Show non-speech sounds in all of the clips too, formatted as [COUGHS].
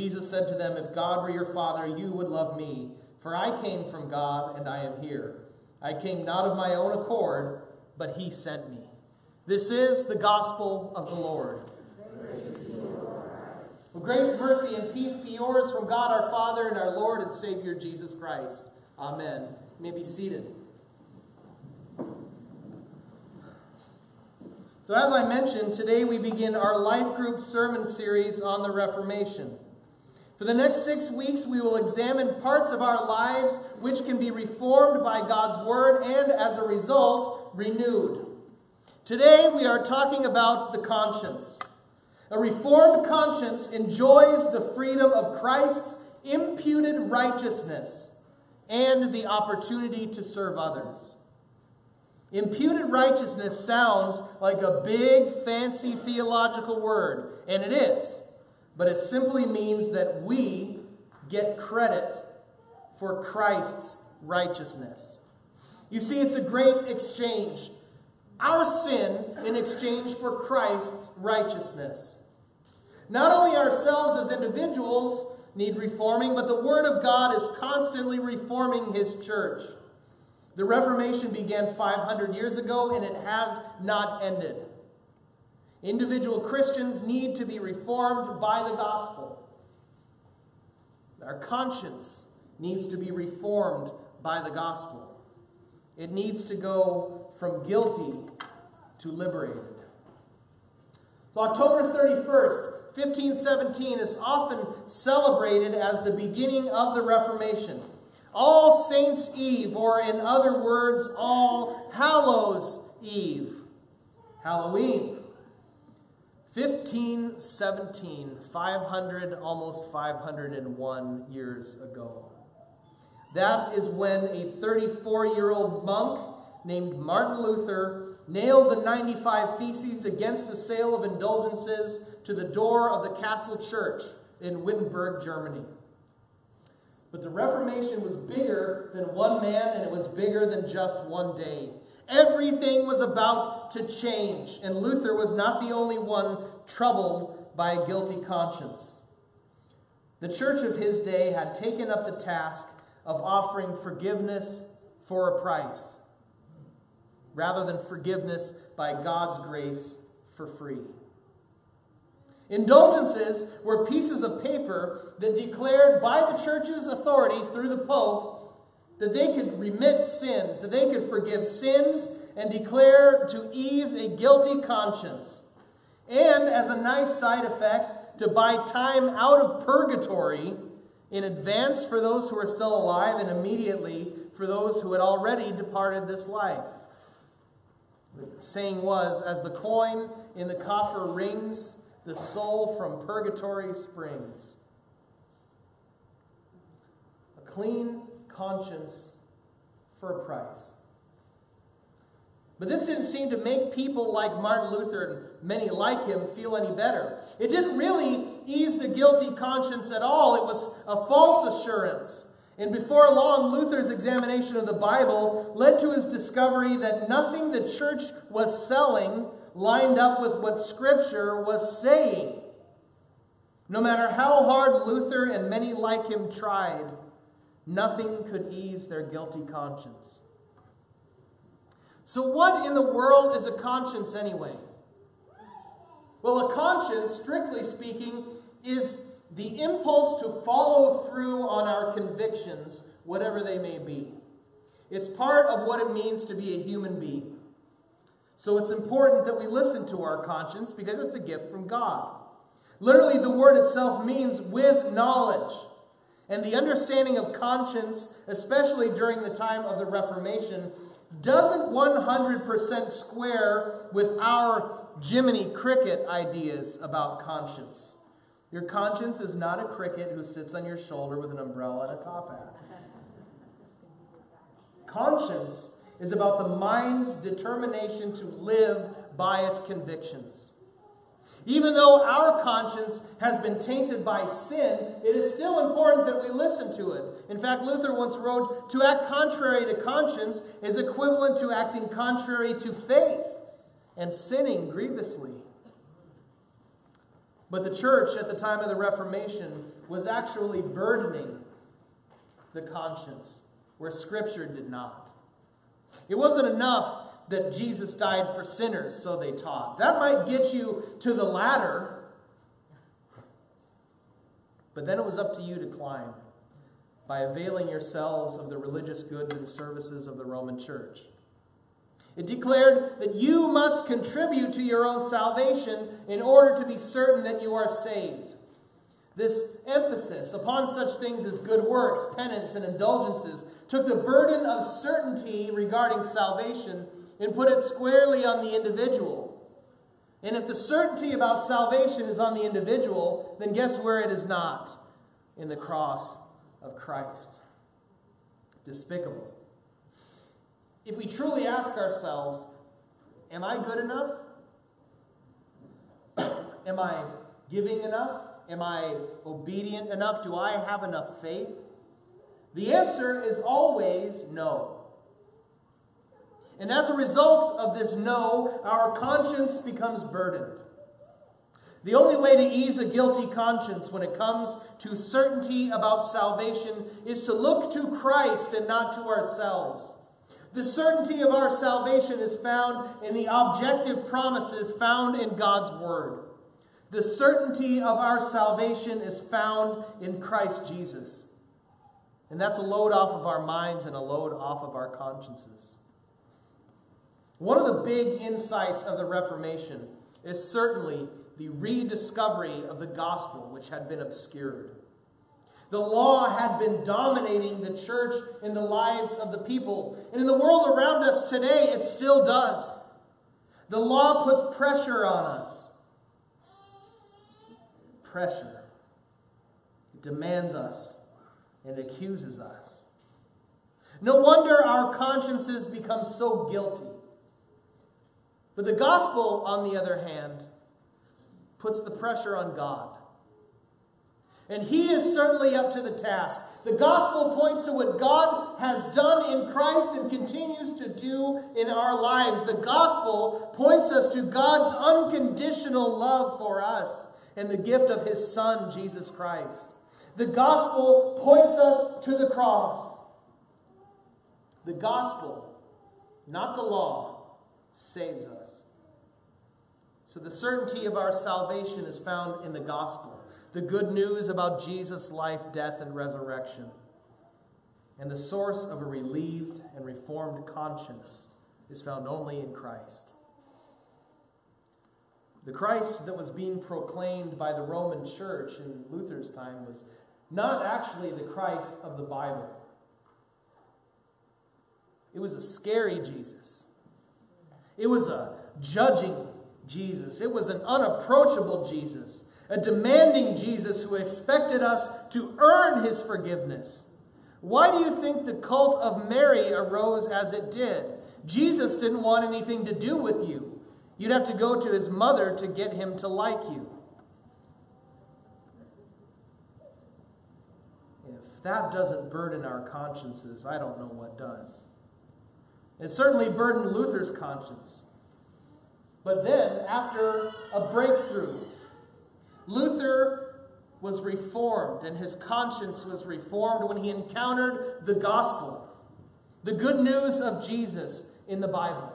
Jesus said to them, If God were your Father, you would love me, for I came from God and I am here. I came not of my own accord, but he sent me. This is the gospel of the Lord. Well, grace, mercy, and peace be yours from God our Father and our Lord and Savior Jesus Christ. Amen. You may be seated. So, as I mentioned, today we begin our life group sermon series on the Reformation. For the next six weeks, we will examine parts of our lives which can be reformed by God's Word and, as a result, renewed. Today, we are talking about the conscience. A reformed conscience enjoys the freedom of Christ's imputed righteousness and the opportunity to serve others. Imputed righteousness sounds like a big, fancy theological word, and it is, but it simply means that we get credit for Christ's righteousness. You see, it's a great exchange. Our sin in exchange for Christ's righteousness. Not only ourselves as individuals need reforming, but the Word of God is constantly reforming His church. The Reformation began 500 years ago and it has not ended. Individual Christians need to be reformed by the gospel. Our conscience needs to be reformed by the gospel. It needs to go from guilty to liberated. So, October 31st, 1517 is often celebrated as the beginning of the Reformation. All Saints' Eve, or in other words, All Hallows' Eve, Halloween. 1517, 500, almost 501 years ago. That is when a 34 year old monk named Martin Luther nailed the 95 Theses against the sale of indulgences to the door of the castle church in Wittenberg, Germany. But the Reformation was bigger than one man, and it was bigger than just one day. Everything was about to change, and Luther was not the only one troubled by a guilty conscience. The church of his day had taken up the task of offering forgiveness for a price, rather than forgiveness by God's grace for free. Indulgences were pieces of paper that declared by the church's authority through the Pope that they could remit sins, that they could forgive sins and declare to ease a guilty conscience. And as a nice side effect, to buy time out of purgatory in advance for those who are still alive and immediately for those who had already departed this life. The saying was, as the coin in the coffer rings, the soul from purgatory springs. A clean conscience for a price. But this didn't seem to make people like Martin Luther and many like him feel any better. It didn't really ease the guilty conscience at all. It was a false assurance. And before long, Luther's examination of the Bible led to his discovery that nothing the church was selling lined up with what Scripture was saying. No matter how hard Luther and many like him tried, nothing could ease their guilty conscience. So, what in the world is a conscience anyway? Well, a conscience, strictly speaking, is the impulse to follow through on our convictions, whatever they may be. It's part of what it means to be a human being. So it's important that we listen to our conscience because it's a gift from God. Literally, the word itself means with knowledge. And the understanding of conscience, especially during the time of the Reformation, doesn't 100% square with our Jiminy Cricket ideas about conscience. Your conscience is not a cricket who sits on your shoulder with an umbrella and a top hat. Conscience is about the mind's determination to live by its convictions. Even though our conscience has been tainted by sin, it is still important that we listen to it. In fact, Luther once wrote To act contrary to conscience is equivalent to acting contrary to faith and sinning grievously. But the church at the time of the Reformation was actually burdening the conscience where Scripture did not. It wasn't enough that Jesus died for sinners, so they taught. That might get you to the ladder, but then it was up to you to climb by availing yourselves of the religious goods and services of the Roman Church. It declared that you must contribute to your own salvation in order to be certain that you are saved. This emphasis upon such things as good works, penance, and indulgences took the burden of certainty regarding salvation and put it squarely on the individual. And if the certainty about salvation is on the individual, then guess where it is not? In the cross of Christ. Despicable. If we truly ask ourselves, Am I good enough? [COUGHS] Am I giving enough? Am I obedient enough? Do I have enough faith? The answer is always no. And as a result of this no, our conscience becomes burdened. The only way to ease a guilty conscience when it comes to certainty about salvation is to look to Christ and not to ourselves. The certainty of our salvation is found in the objective promises found in God's Word. The certainty of our salvation is found in Christ Jesus. And that's a load off of our minds and a load off of our consciences. One of the big insights of the Reformation is certainly the rediscovery of the gospel, which had been obscured. The law had been dominating the church in the lives of the people. And in the world around us today, it still does. The law puts pressure on us. Pressure. It demands us and accuses us. No wonder our consciences become so guilty. But the gospel, on the other hand, puts the pressure on God. And he is certainly up to the task. The gospel points to what God has done in Christ and continues to do in our lives. The gospel points us to God's unconditional love for us and the gift of his Son, Jesus Christ. The gospel points us to the cross. The gospel, not the law, saves us. So the certainty of our salvation is found in the gospel, the good news about Jesus' life, death, and resurrection, and the source of a relieved and reformed conscience is found only in Christ. The Christ that was being proclaimed by the Roman church in Luther's time was not actually the Christ of the Bible. It was a scary Jesus. It was a judging Jesus. It was an unapproachable Jesus, a demanding Jesus who expected us to earn his forgiveness. Why do you think the cult of Mary arose as it did? Jesus didn't want anything to do with you. You'd have to go to his mother to get him to like you. If that doesn't burden our consciences, I don't know what does. It certainly burdened Luther's conscience. But then, after a breakthrough, Luther was reformed and his conscience was reformed when he encountered the gospel, the good news of Jesus in the Bible.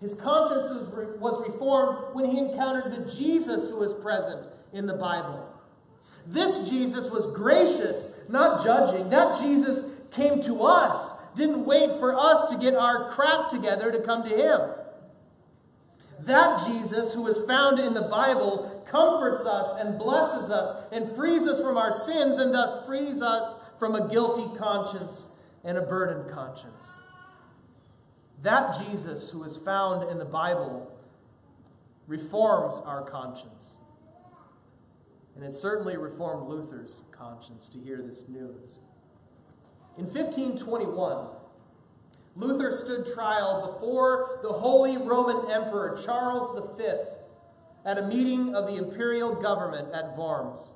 His conscience was, was reformed when he encountered the Jesus who was present in the Bible. This Jesus was gracious, not judging. That Jesus came to us didn't wait for us to get our crap together to come to him. That Jesus, who is found in the Bible, comforts us and blesses us and frees us from our sins and thus frees us from a guilty conscience and a burdened conscience. That Jesus, who is found in the Bible, reforms our conscience. And it certainly reformed Luther's conscience to hear this news. In 1521, Luther stood trial before the Holy Roman Emperor Charles V at a meeting of the imperial government at Worms.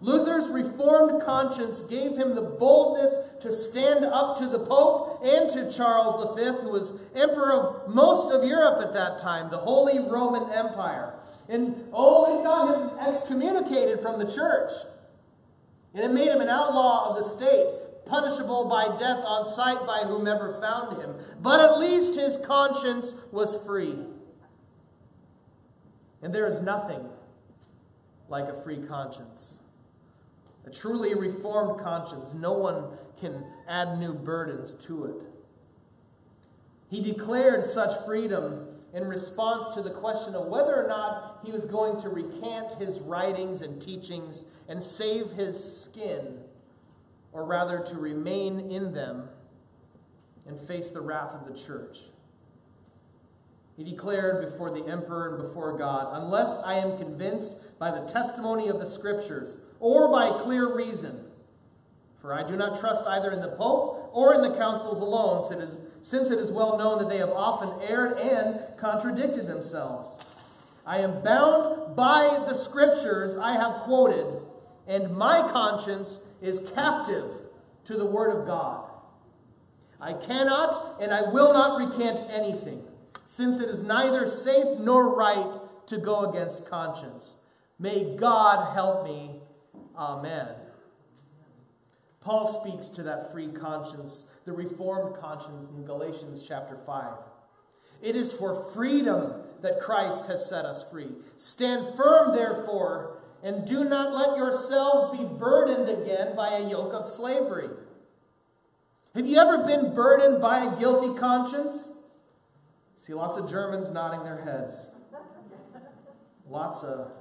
Luther's reformed conscience gave him the boldness to stand up to the Pope and to Charles V, who was emperor of most of Europe at that time, the Holy Roman Empire. And oh, it got him excommunicated from the church. And it made him an outlaw of the state, punishable by death on sight by whomever found him. But at least his conscience was free. And there is nothing like a free conscience. A truly reformed conscience, no one can add new burdens to it. He declared such freedom in response to the question of whether or not he was going to recant his writings and teachings and save his skin, or rather to remain in them and face the wrath of the church. He declared before the emperor and before God, Unless I am convinced by the testimony of the Scriptures or by clear reason, for I do not trust either in the Pope or in the councils alone, since it is well known that they have often erred and contradicted themselves. I am bound by the Scriptures I have quoted, and my conscience is captive to the Word of God. I cannot and I will not recant anything since it is neither safe nor right to go against conscience. May God help me. Amen. Paul speaks to that free conscience, the reformed conscience in Galatians chapter 5. It is for freedom that Christ has set us free. Stand firm, therefore, and do not let yourselves be burdened again by a yoke of slavery. Have you ever been burdened by a guilty conscience? See lots of Germans nodding their heads. Lots of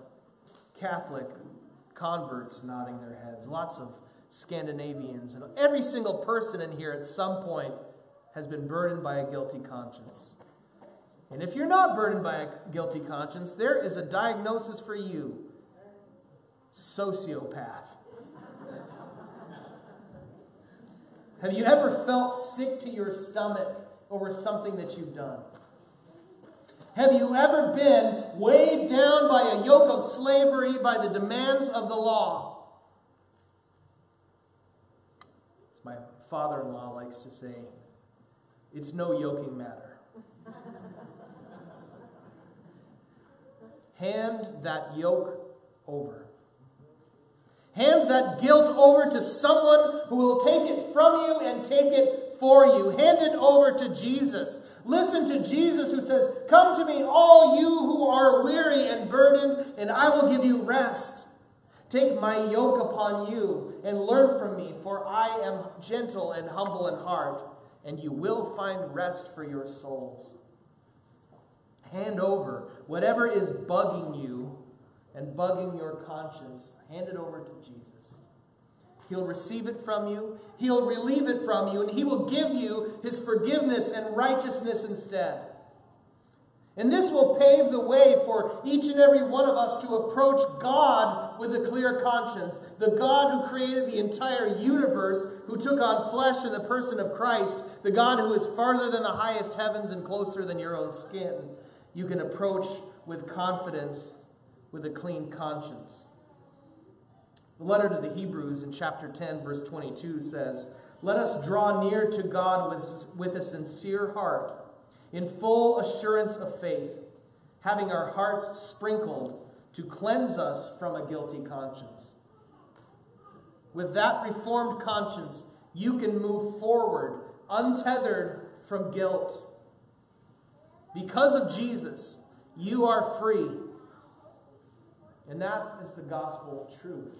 Catholic converts nodding their heads. Lots of Scandinavians. And every single person in here at some point has been burdened by a guilty conscience. And if you're not burdened by a guilty conscience, there is a diagnosis for you sociopath. Have you ever felt sick to your stomach over something that you've done? Have you ever been weighed down by a yoke of slavery by the demands of the law? As my father in law likes to say, it's no yoking matter. Hand that yoke over. Hand that guilt over to someone who will take it from you and take it for you. Hand it over to Jesus. Listen to Jesus who says, Come to me, all you who are weary and burdened, and I will give you rest. Take my yoke upon you and learn from me, for I am gentle and humble in heart, and you will find rest for your souls. Hand over whatever is bugging you and bugging your conscience, hand it over to Jesus. He'll receive it from you, He'll relieve it from you, and He will give you His forgiveness and righteousness instead. And this will pave the way for each and every one of us to approach God with a clear conscience. The God who created the entire universe, who took on flesh in the person of Christ, the God who is farther than the highest heavens and closer than your own skin, you can approach with confidence with a clean conscience. The letter to the Hebrews in chapter 10, verse 22 says, Let us draw near to God with, with a sincere heart, in full assurance of faith, having our hearts sprinkled to cleanse us from a guilty conscience. With that reformed conscience, you can move forward untethered from guilt. Because of Jesus, you are free. And that is the gospel truth.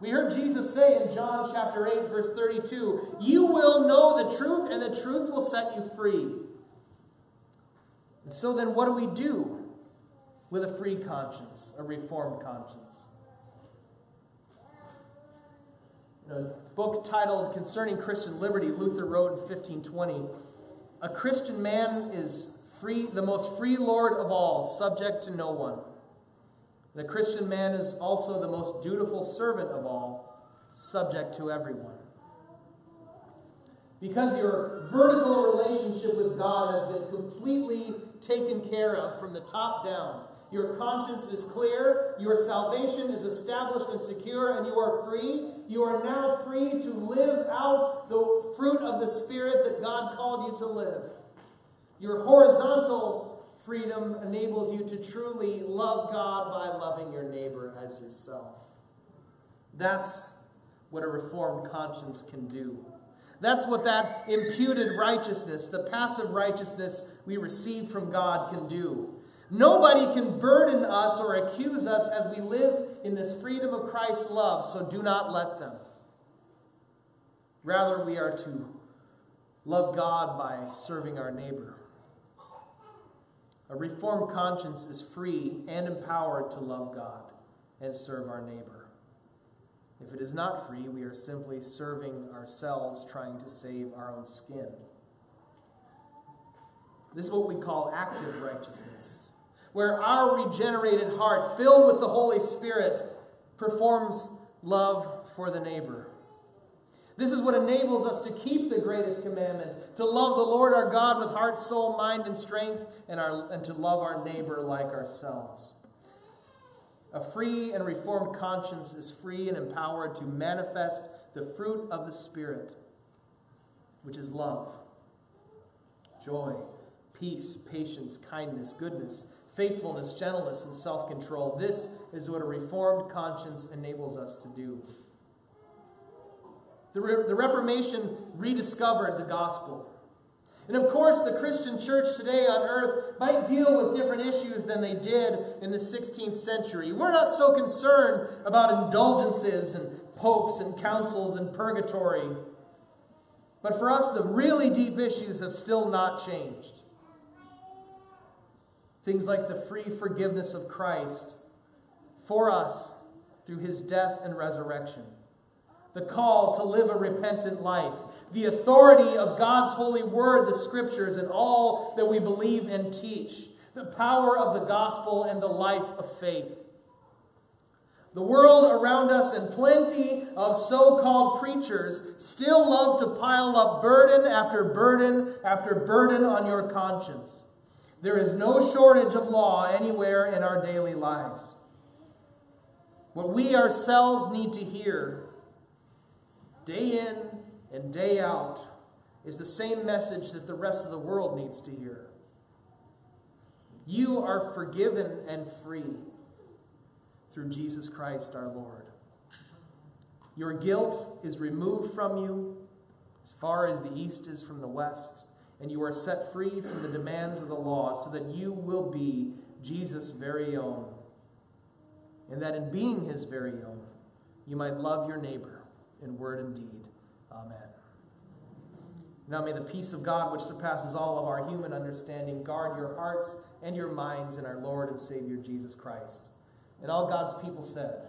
We heard Jesus say in John chapter 8, verse 32, You will know the truth, and the truth will set you free. And so then, what do we do with a free conscience, a reformed conscience? In a book titled Concerning Christian Liberty, Luther wrote in 1520 A Christian man is free, the most free Lord of all, subject to no one. The Christian man is also the most dutiful servant of all, subject to everyone. Because your vertical relationship with God has been completely taken care of from the top down. Your conscience is clear, your salvation is established and secure, and you are free. You are now free to live out the fruit of the Spirit that God called you to live. Your horizontal freedom enables you to truly love God by loving your neighbor as yourself. That's what a reformed conscience can do. That's what that imputed righteousness, the passive righteousness we receive from God, can do. Nobody can burden us or accuse us as we live in this freedom of Christ's love, so do not let them. Rather, we are to love God by serving our neighbor. A reformed conscience is free and empowered to love God and serve our neighbor. If it is not free, we are simply serving ourselves, trying to save our own skin. This is what we call active righteousness, where our regenerated heart, filled with the Holy Spirit, performs love for the neighbor. This is what enables us to keep the greatest commandment to love the Lord our God with heart, soul, mind, and strength, and, our, and to love our neighbor like ourselves. A free and reformed conscience is free and empowered to manifest the fruit of the Spirit, which is love, joy, peace, patience, kindness, goodness, faithfulness, gentleness, and self control. This is what a reformed conscience enables us to do. The, Re- the Reformation rediscovered the gospel. And of course, the Christian church today on earth might deal with different issues than they did in the 16th century. We're not so concerned about indulgences and popes and councils and purgatory. But for us, the really deep issues have still not changed. Things like the free forgiveness of Christ for us through his death and resurrection the call to live a repentant life, the authority of God's holy word, the scriptures, and all that we believe and teach, the power of the gospel and the life of faith. The world around us and plenty of so called preachers still love to pile up burden after burden after burden on your conscience. There is no shortage of law anywhere in our daily lives. What we ourselves need to hear day in and day out, is the same message that the rest of the world needs to hear. You are forgiven and free through Jesus Christ our Lord. Your guilt is removed from you as far as the east is from the west, and you are set free from the demands of the law so that you will be Jesus' very own. And that in being his very own, you might love your neighbor in word and deed. Amen. Now may the peace of God, which surpasses all of our human understanding, guard your hearts and your minds in our Lord and Savior Jesus Christ. And all God's people said,